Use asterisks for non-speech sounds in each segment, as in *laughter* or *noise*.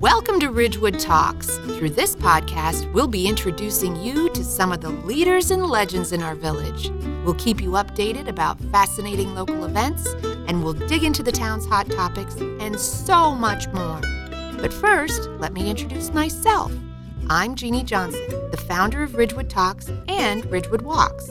Welcome to Ridgewood Talks. Through this podcast, we'll be introducing you to some of the leaders and legends in our village. We'll keep you updated about fascinating local events, and we'll dig into the town's hot topics and so much more. But first, let me introduce myself. I'm Jeannie Johnson, the founder of Ridgewood Talks and Ridgewood Walks.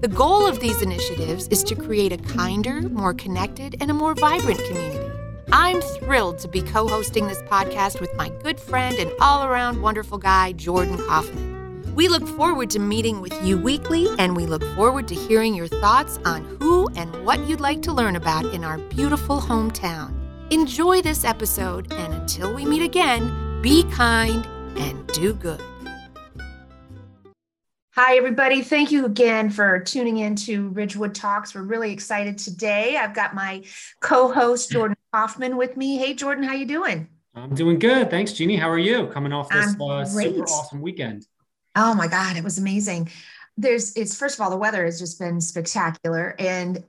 The goal of these initiatives is to create a kinder, more connected, and a more vibrant community. I'm thrilled to be co hosting this podcast with my good friend and all around wonderful guy, Jordan Kaufman. We look forward to meeting with you weekly, and we look forward to hearing your thoughts on who and what you'd like to learn about in our beautiful hometown. Enjoy this episode, and until we meet again, be kind and do good. Hi, everybody. Thank you again for tuning in to Ridgewood Talks. We're really excited today. I've got my co-host Jordan Kaufman with me. Hey, Jordan, how you doing? I'm doing good. Thanks, Jeannie. How are you? Coming off this uh, super awesome weekend. Oh my God, it was amazing. There's it's first of all, the weather has just been spectacular. And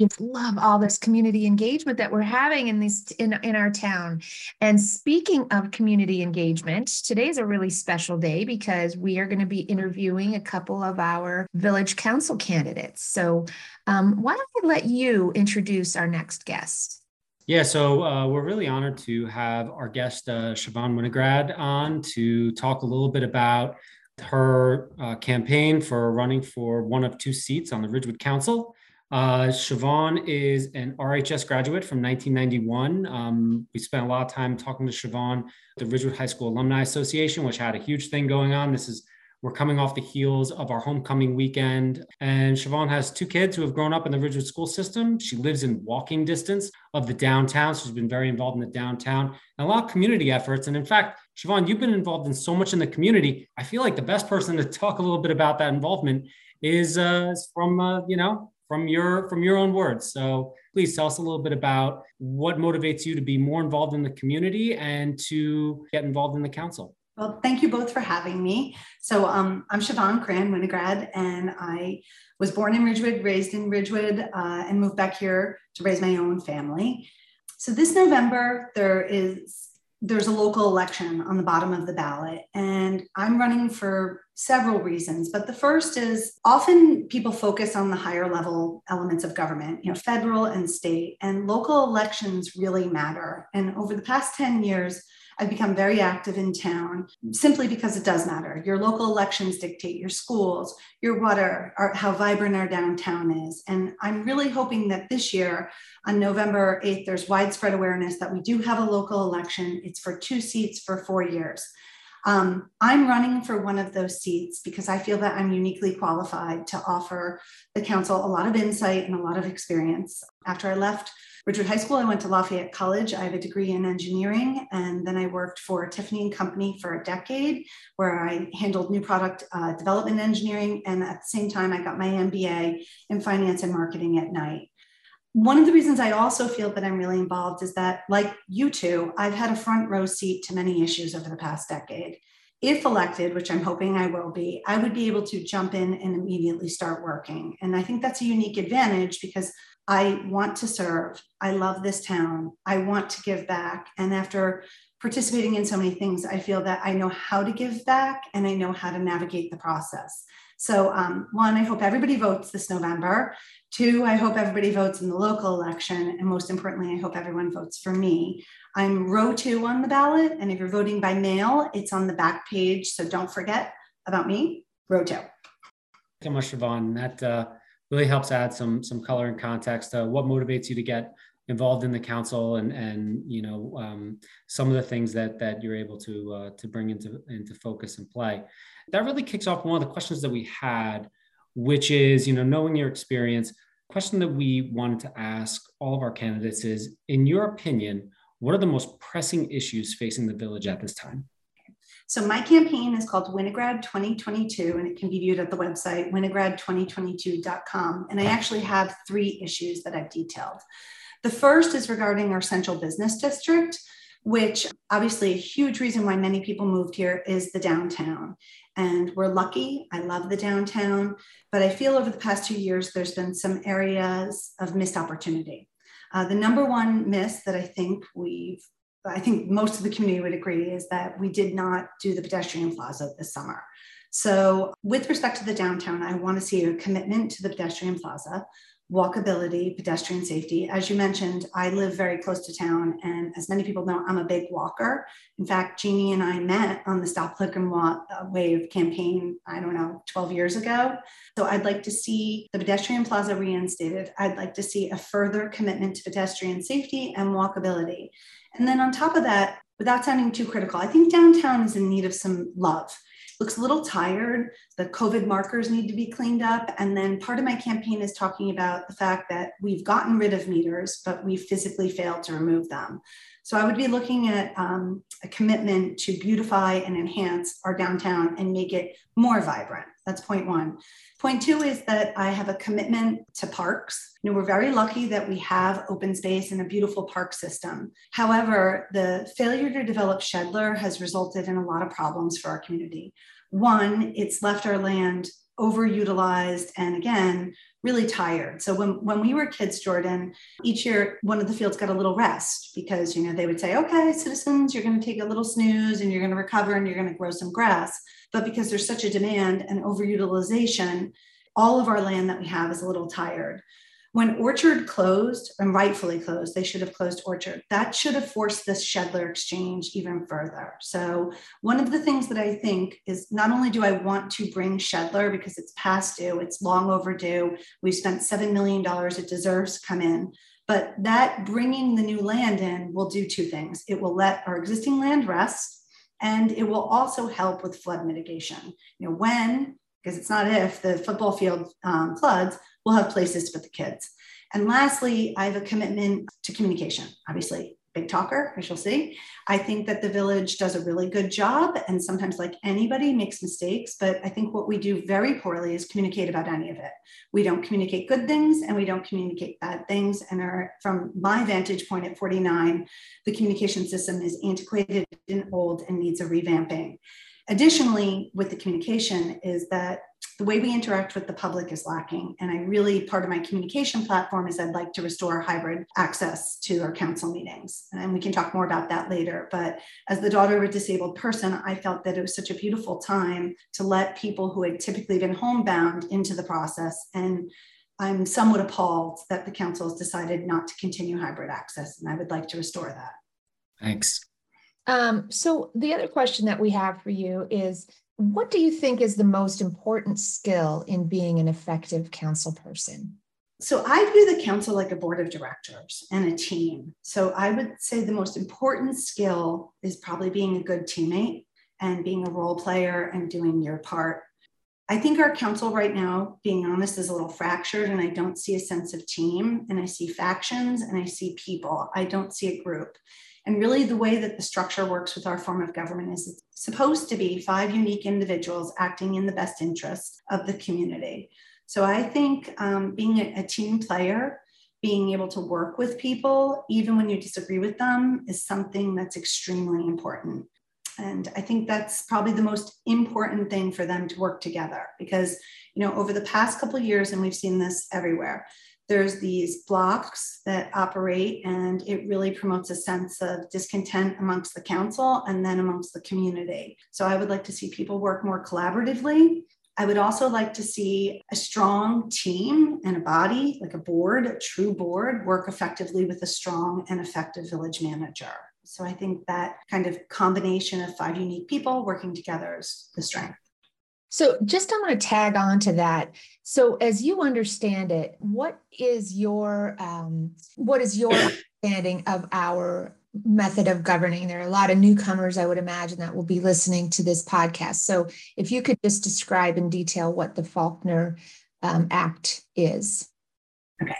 just love all this community engagement that we're having in these in, in our town. And speaking of community engagement today is a really special day because we are going to be interviewing a couple of our village council candidates. So um, why don't i let you introduce our next guest? Yeah, so uh, we're really honored to have our guest, uh, Siobhan Winograd, on to talk a little bit about her uh, campaign for running for one of two seats on the Ridgewood Council. Uh, Siobhan is an RHS graduate from 1991. Um, we spent a lot of time talking to Siobhan, the Ridgewood High School Alumni Association, which had a huge thing going on. This is we're coming off the heels of our homecoming weekend. And Siobhan has two kids who have grown up in the Ridgewood school system. She lives in walking distance of the downtown. So she's been very involved in the downtown and a lot of community efforts. And in fact, Siobhan, you've been involved in so much in the community. I feel like the best person to talk a little bit about that involvement is uh, from, uh, you know, from your from your own words. So please tell us a little bit about what motivates you to be more involved in the community and to get involved in the council. Well, thank you both for having me. So um, I'm Siobhan Cran Winograd, and I was born in Ridgewood, raised in Ridgewood, uh, and moved back here to raise my own family. So this November, there is there's a local election on the bottom of the ballot, and I'm running for several reasons. But the first is often people focus on the higher level elements of government, you know, federal and state, and local elections really matter. And over the past 10 years, I've become very active in town simply because it does matter. Your local elections dictate your schools, your water, our, how vibrant our downtown is. And I'm really hoping that this year, on November 8th, there's widespread awareness that we do have a local election. It's for two seats for four years. Um, I'm running for one of those seats because I feel that I'm uniquely qualified to offer the council a lot of insight and a lot of experience. After I left Ridgewood High School, I went to Lafayette College. I have a degree in engineering, and then I worked for Tiffany and Company for a decade, where I handled new product uh, development engineering. And at the same time, I got my MBA in finance and marketing at night. One of the reasons I also feel that I'm really involved is that, like you two, I've had a front row seat to many issues over the past decade if elected, which I'm hoping I will be, I would be able to jump in and immediately start working. And I think that's a unique advantage because I want to serve. I love this town. I want to give back. And after participating in so many things, I feel that I know how to give back and I know how to navigate the process. So, um, one, I hope everybody votes this November. Two, I hope everybody votes in the local election. And most importantly, I hope everyone votes for me. I'm row two on the ballot. And if you're voting by mail, it's on the back page. So don't forget about me, row two. Thank you so much, Siobhan. That uh, really helps add some some color and context to what motivates you to get involved in the council and and you know um, some of the things that that you're able to uh, to bring into into focus and play. That really kicks off one of the questions that we had which is you know knowing your experience question that we wanted to ask all of our candidates is in your opinion what are the most pressing issues facing the village at this time so my campaign is called Winograd 2022, and it can be viewed at the website winograd2022.com. And I actually have three issues that I've detailed. The first is regarding our central business district, which obviously a huge reason why many people moved here is the downtown. And we're lucky. I love the downtown, but I feel over the past two years, there's been some areas of missed opportunity. Uh, the number one miss that I think we've I think most of the community would agree is that we did not do the pedestrian plaza this summer. So, with respect to the downtown, I want to see a commitment to the pedestrian plaza walkability, pedestrian safety. As you mentioned, I live very close to town, and as many people know, I'm a big walker. In fact, Jeannie and I met on the Stop Click and Walk uh, Wave campaign, I don't know, 12 years ago. So I'd like to see the pedestrian plaza reinstated. I'd like to see a further commitment to pedestrian safety and walkability. And then on top of that, without sounding too critical, I think downtown is in need of some love looks a little tired. The COVID markers need to be cleaned up. And then part of my campaign is talking about the fact that we've gotten rid of meters, but we physically failed to remove them. So I would be looking at um, a commitment to beautify and enhance our downtown and make it more vibrant. That's point one. Point two is that I have a commitment to parks. You know, we're very lucky that we have open space and a beautiful park system. However, the failure to develop Schedler has resulted in a lot of problems for our community. One, it's left our land overutilized and again really tired. So when, when we were kids jordan each year one of the fields got a little rest because you know they would say okay citizens you're going to take a little snooze and you're going to recover and you're going to grow some grass. But because there's such a demand and overutilization all of our land that we have is a little tired when Orchard closed, and rightfully closed, they should have closed Orchard. That should have forced this Schedler exchange even further. So, one of the things that I think is not only do I want to bring Schedler because it's past due, it's long overdue, we've spent $7 million, it deserves to come in. But that bringing the new land in will do two things. It will let our existing land rest, and it will also help with flood mitigation. You know, when, because it's not if the football field um, floods, we'll have places to put the kids. And lastly, I have a commitment to communication. Obviously, big talker, we shall see. I think that the village does a really good job, and sometimes, like anybody, makes mistakes. But I think what we do very poorly is communicate about any of it. We don't communicate good things, and we don't communicate bad things. And are, from my vantage point at 49, the communication system is antiquated and old and needs a revamping. Additionally, with the communication, is that the way we interact with the public is lacking. And I really, part of my communication platform is I'd like to restore hybrid access to our council meetings. And we can talk more about that later. But as the daughter of a disabled person, I felt that it was such a beautiful time to let people who had typically been homebound into the process. And I'm somewhat appalled that the council has decided not to continue hybrid access. And I would like to restore that. Thanks. Um, so the other question that we have for you is what do you think is the most important skill in being an effective council person? So I view the council like a board of directors and a team. So I would say the most important skill is probably being a good teammate and being a role player and doing your part. I think our council right now, being honest, is a little fractured, and I don't see a sense of team, and I see factions and I see people. I don't see a group. And really, the way that the structure works with our form of government is it's supposed to be five unique individuals acting in the best interest of the community. So I think um, being a, a team player, being able to work with people, even when you disagree with them, is something that's extremely important. And I think that's probably the most important thing for them to work together because, you know, over the past couple years, and we've seen this everywhere, there's these blocks that operate and it really promotes a sense of discontent amongst the council and then amongst the community. So I would like to see people work more collaboratively. I would also like to see a strong team and a body, like a board, a true board, work effectively with a strong and effective village manager. So I think that kind of combination of five unique people working together is the strength. So, just I'm going to tag on to that. So, as you understand it, what is your um, what is your *coughs* understanding of our method of governing? There are a lot of newcomers, I would imagine, that will be listening to this podcast. So, if you could just describe in detail what the Faulkner um, Act is. Okay,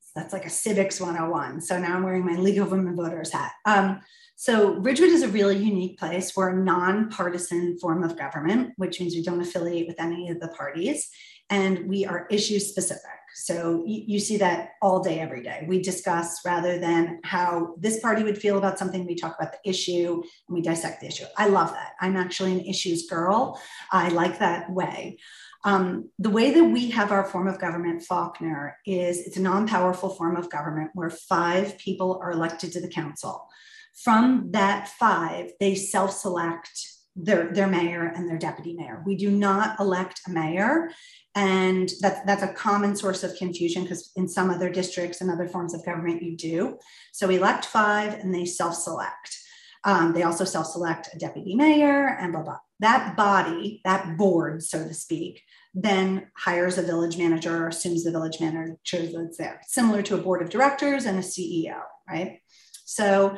so that's like a civics 101. So now I'm wearing my League of Women Voters hat. Um, so Ridgewood is a really unique place. We're a nonpartisan form of government, which means we don't affiliate with any of the parties, and we are issue specific. So you, see that all day, every day. We discuss rather than how this party would feel about something, we talk about the issue and we dissect the issue. I love that. I'm actually an issues girl. I like that way. Um, the way that we have our form of government, Faulkner, is it's a non powerful form of government where five people are elected to the council. From that five, they self select their, their mayor and their deputy mayor. We do not elect a mayor. And that's, that's a common source of confusion because in some other districts and other forms of government, you do. So we elect five and they self select. Um, they also self select a deputy mayor and blah, blah. That body, that board, so to speak, then hires a village manager or assumes the village manager that's there, similar to a board of directors and a CEO, right? So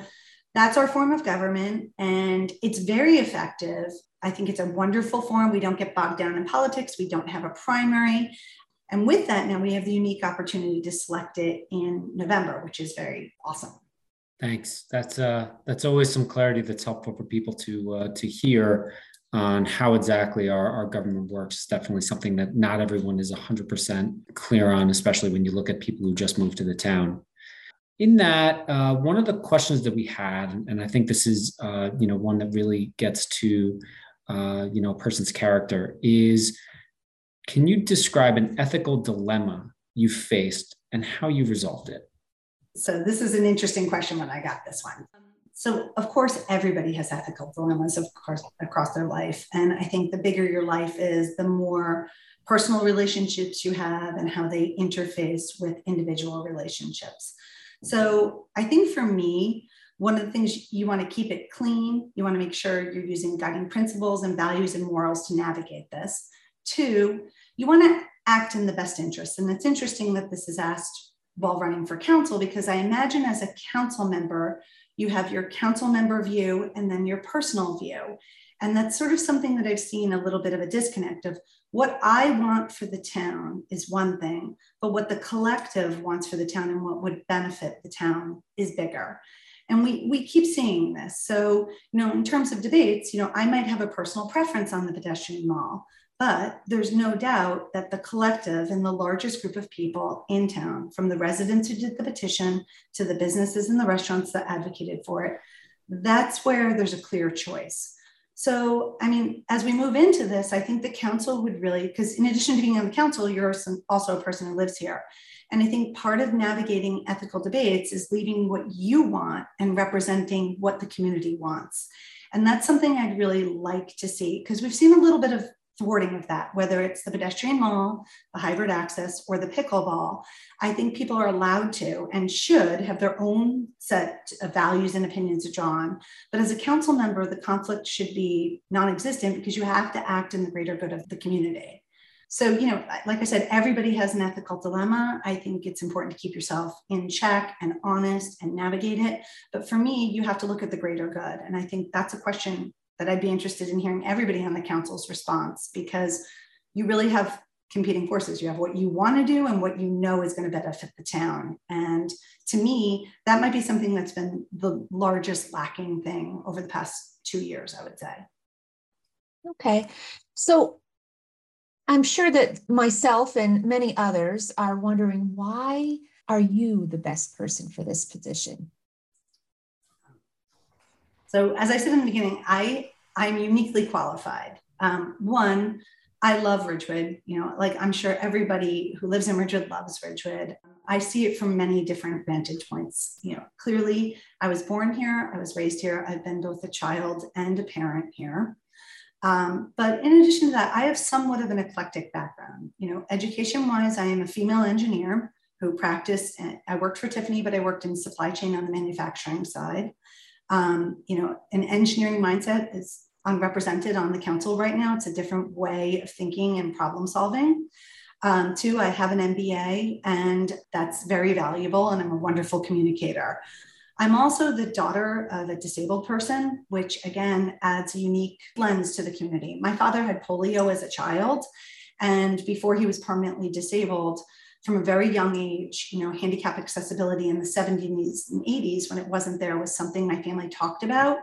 that's our form of government, and it's very effective. I think it's a wonderful form. We don't get bogged down in politics, we don't have a primary. And with that, now we have the unique opportunity to select it in November, which is very awesome. Thanks. That's uh, that's always some clarity that's helpful for people to uh, to hear on how exactly our, our government works. It's definitely something that not everyone is 100% clear on, especially when you look at people who just moved to the town in that, uh, one of the questions that we had, and I think this is, uh, you know, one that really gets to, uh, you know, a person's character is, can you describe an ethical dilemma you faced and how you resolved it? So this is an interesting question when I got this one. So of course, everybody has ethical dilemmas, of course, across their life, and I think the bigger your life is, the more personal relationships you have and how they interface with individual relationships. So I think for me, one of the things you want to keep it clean. You want to make sure you're using guiding principles and values and morals to navigate this. Two, you want to act in the best interest. And it's interesting that this is asked while running for council because I imagine as a council member, you have your council member view and then your personal view. And that's sort of something that I've seen a little bit of a disconnect of what I want for the town is one thing, but what the collective wants for the town and what would benefit the town is bigger. And we, we keep seeing this. So, you know, in terms of debates, you know, I might have a personal preference on the pedestrian mall, but there's no doubt that the collective and the largest group of people in town, from the residents who did the petition to the businesses and the restaurants that advocated for it, that's where there's a clear choice. So, I mean, as we move into this, I think the council would really, because in addition to being on the council, you're also a person who lives here. And I think part of navigating ethical debates is leaving what you want and representing what the community wants. And that's something I'd really like to see because we've seen a little bit of thwarting of that, whether it's the pedestrian mall, the hybrid access, or the pickleball. I think people are allowed to and should have their own set of values and opinions to draw on. But as a council member, the conflict should be non existent because you have to act in the greater good of the community. So, you know, like I said, everybody has an ethical dilemma. I think it's important to keep yourself in check and honest and navigate it. But for me, you have to look at the greater good. And I think that's a question that I'd be interested in hearing everybody on the council's response because you really have competing forces. You have what you want to do and what you know is going to benefit the town. And to me, that might be something that's been the largest lacking thing over the past two years, I would say. Okay. So I'm sure that myself and many others are wondering why are you the best person for this position? So as I said in the beginning, I I'm uniquely qualified. Um, one, I love Ridgewood. You know, like I'm sure everybody who lives in Ridgewood loves Ridgewood. I see it from many different vantage points. You know, clearly, I was born here, I was raised here, I've been both a child and a parent here. Um, but in addition to that, I have somewhat of an eclectic background. You know, education wise, I am a female engineer who practiced, I worked for Tiffany, but I worked in supply chain on the manufacturing side. Um, you know, an engineering mindset is unrepresented on the council right now. It's a different way of thinking and problem solving. Um, two, I have an MBA, and that's very valuable, and I'm a wonderful communicator. I'm also the daughter of a disabled person, which again adds a unique lens to the community. My father had polio as a child, and before he was permanently disabled, from a very young age, you know, handicap accessibility in the 70s and 80s when it wasn't there was something my family talked about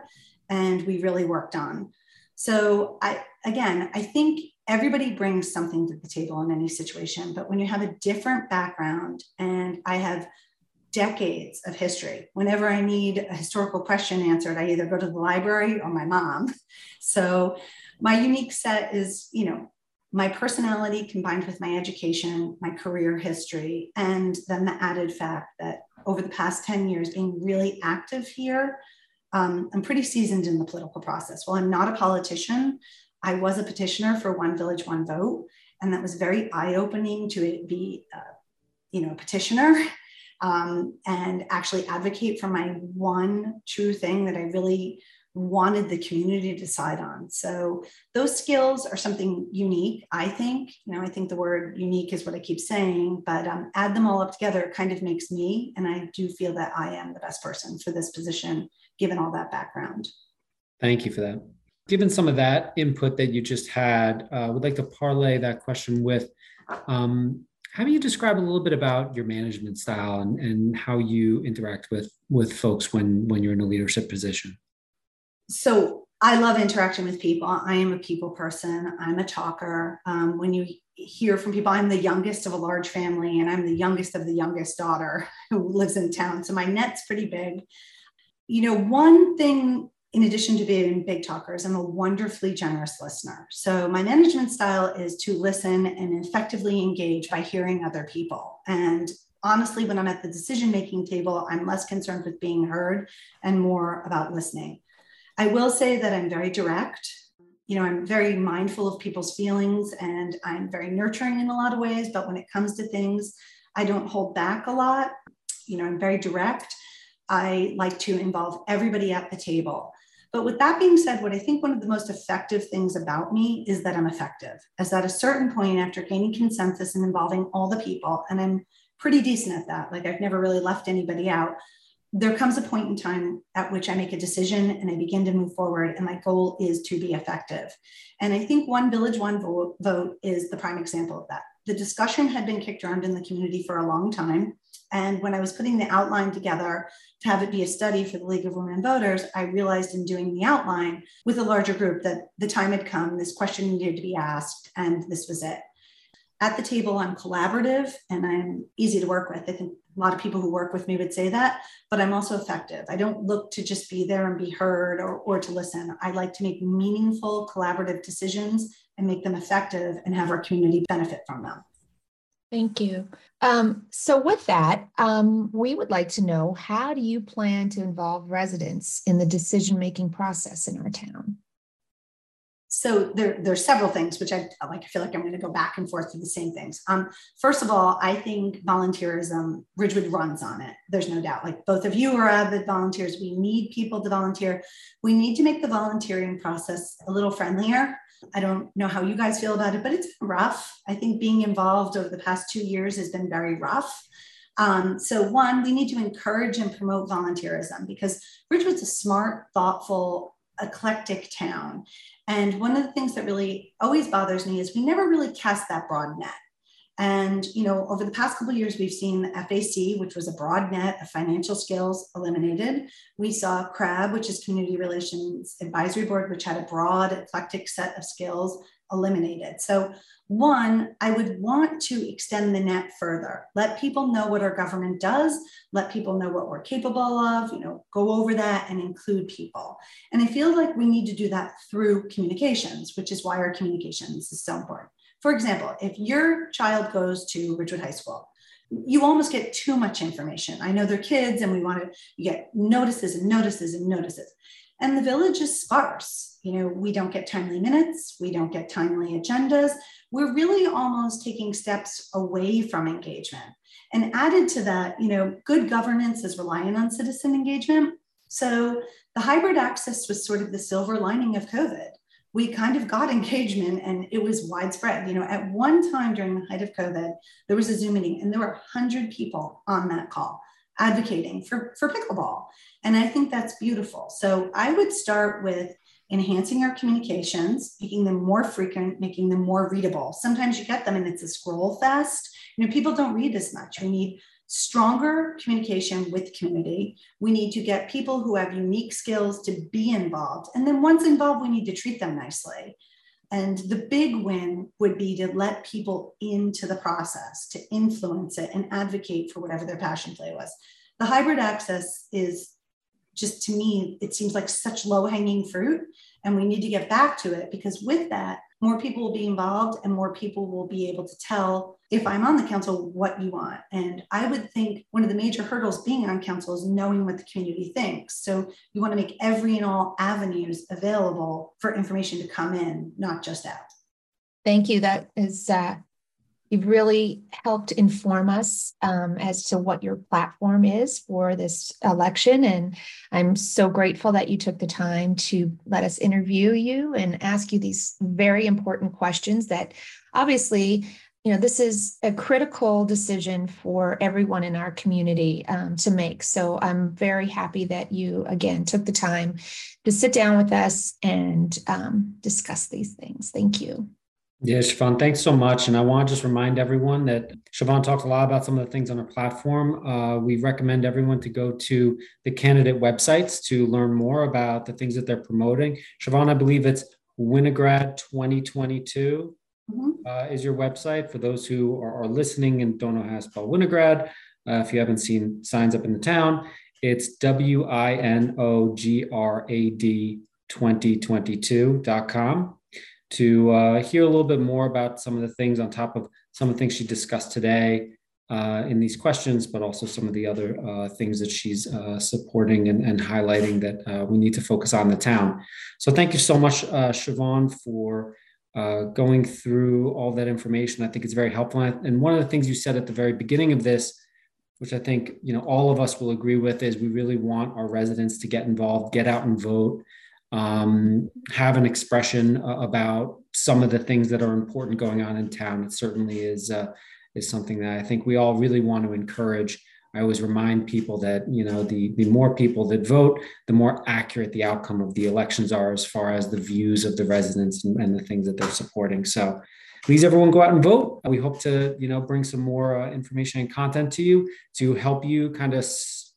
and we really worked on. So I again, I think everybody brings something to the table in any situation, but when you have a different background and I have decades of history. Whenever I need a historical question answered, I either go to the library or my mom. So my unique set is, you know, my personality combined with my education, my career history, and then the added fact that over the past 10 years, being really active here um, I'm pretty seasoned in the political process. While I'm not a politician, I was a petitioner for One Village, One Vote. And that was very eye opening to be, uh, you know, a petitioner um, and actually advocate for my one true thing that I really wanted the community to decide on. So those skills are something unique, I think. You know, I think the word unique is what I keep saying, but um, add them all up together, kind of makes me. And I do feel that I am the best person for this position, given all that background. Thank you for that. Given some of that input that you just had, I uh, would like to parlay that question with um, how do you describe a little bit about your management style and, and how you interact with with folks when when you're in a leadership position? So I love interacting with people. I am a people person. I'm a talker. Um, when you hear from people, I'm the youngest of a large family, and I'm the youngest of the youngest daughter *laughs* who lives in town. So my net's pretty big. You know, one thing in addition to being big talkers, I'm a wonderfully generous listener. So my management style is to listen and effectively engage by hearing other people. And honestly, when I'm at the decision making table, I'm less concerned with being heard and more about listening. I will say that I'm very direct. You know, I'm very mindful of people's feelings and I'm very nurturing in a lot of ways. But when it comes to things, I don't hold back a lot. You know, I'm very direct. I like to involve everybody at the table. But with that being said, what I think one of the most effective things about me is that I'm effective. As at a certain point, after gaining consensus and involving all the people, and I'm pretty decent at that, like I've never really left anybody out, there comes a point in time at which I make a decision and I begin to move forward, and my goal is to be effective. And I think One Village, One Vote, is the prime example of that. The discussion had been kicked around in the community for a long time. And when I was putting the outline together to have it be a study for the League of Women Voters, I realized in doing the outline with a larger group that the time had come, this question needed to be asked, and this was it. At the table, I'm collaborative and I'm easy to work with. I think a lot of people who work with me would say that, but I'm also effective. I don't look to just be there and be heard or, or to listen. I like to make meaningful, collaborative decisions and make them effective and have our community benefit from them. Thank you. Um, so, with that, um, we would like to know how do you plan to involve residents in the decision making process in our town? So there, there's several things which I like. I feel like I'm going to go back and forth to the same things. Um, first of all, I think volunteerism, Ridgewood runs on it. There's no doubt. Like both of you are avid volunteers. We need people to volunteer. We need to make the volunteering process a little friendlier. I don't know how you guys feel about it, but it's rough. I think being involved over the past two years has been very rough. Um, so, one, we need to encourage and promote volunteerism because Ridgewood's a smart, thoughtful, eclectic town. And one of the things that really always bothers me is we never really cast that broad net. And you know, over the past couple years, we've seen the FAC, which was a broad net of financial skills, eliminated. We saw CRAB, which is Community Relations Advisory Board, which had a broad, eclectic set of skills, eliminated. So one, I would want to extend the net further. Let people know what our government does. Let people know what we're capable of. You know, go over that and include people. And I feel like we need to do that through communications, which is why our communications is so important. For example, if your child goes to Ridgewood High School, you almost get too much information. I know they're kids, and we want to get notices and notices and notices. And the village is sparse. You know, we don't get timely minutes, we don't get timely agendas. We're really almost taking steps away from engagement. And added to that, you know, good governance is reliant on citizen engagement. So the hybrid access was sort of the silver lining of COVID. We kind of got *laughs* engagement and it was widespread. You know, at one time during the height of COVID, there was a Zoom meeting and there were 100 people on that call advocating for, for pickleball. And I think that's beautiful. So I would start with enhancing our communications, making them more frequent, making them more readable. Sometimes you get them and it's a scroll fest. You know, people don't read as much. We need stronger communication with community. We need to get people who have unique skills to be involved. And then once involved, we need to treat them nicely. And the big win would be to let people into the process, to influence it and advocate for whatever their passion play was. The hybrid access is just to me, it seems like such low hanging fruit. And we need to get back to it because with that, more people will be involved and more people will be able to tell if I'm on the council what you want. And I would think one of the major hurdles being on council is knowing what the community thinks. So you want to make every and all avenues available for information to come in, not just out. Thank you. That is uh, You've really helped inform us um, as to what your platform is for this election. And I'm so grateful that you took the time to let us interview you and ask you these very important questions that obviously you know this is a critical decision for everyone in our community um, to make. So i'm very happy that you again took the time to sit down with us and um, discuss these things. Thank you yeah, Siobhan, thanks so much. And I want to just remind everyone that Siobhan talked a lot about some of the things on our platform. Uh, we recommend everyone to go to the candidate websites to learn more about the things that they're promoting. Siobhan, I believe it's Winograd 2022 mm-hmm. uh, is your website for those who are, are, listening and don't know how to spell Winograd. Uh, if you haven't seen signs up in the town, it's W I N O G R A D 2022.com to uh, hear a little bit more about some of the things on top of some of the things she discussed today uh, in these questions, but also some of the other uh, things that she's uh, supporting and, and, highlighting that uh, we need to focus on the town. So thank you so much, uh, Siobhan, for going through all that information. I think it's very helpful. And one of the things you said at the very beginning of this, which I think you know all of us will agree with, is we really want our residents to get involved, get out and vote um, have an expression uh, about some of the things that are important going on in town. It certainly is uh, is something that I think we all really want to encourage. I always remind people that you know the the more people that vote, the more accurate the outcome of the elections are as far as the views of the residents and, and the things that they're supporting. So please everyone go out and vote. We hope to you know bring some more uh, information and content to you to help you kind of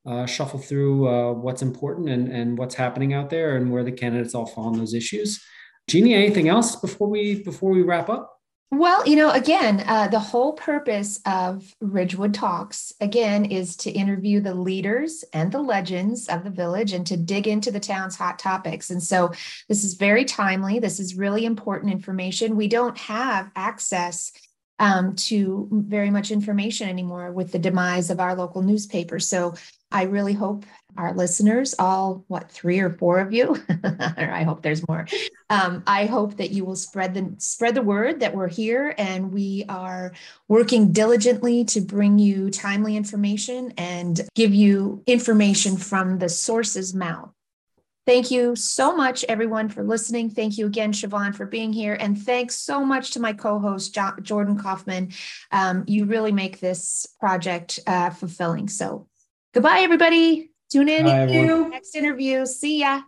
uh, shuffle through uh, what's important and, and what's happening out there and where the candidates all fall on those issues. Jeannie, anything else before we before we wrap up? Well, you know, again, uh, the whole purpose of Ridgewood Talks, again, is to interview the leaders and the legends of the village and to dig into the town's hot topics. And so this is very timely. This is really important information. We don't have access um, to very much information anymore with the demise of our local newspaper. So I really hope our listeners, all what three or four of you, *laughs* or I hope there's more. Um, I hope that you will spread the spread the word that we're here and we are working diligently to bring you timely information and give you information from the source's mouth. Thank you so much, everyone, for listening. Thank you again, Siobhan, for being here. And thanks so much to my co host, Jordan Kaufman. Um, you really make this project uh, fulfilling. So Goodbye, everybody. Tune in to next interview. See ya.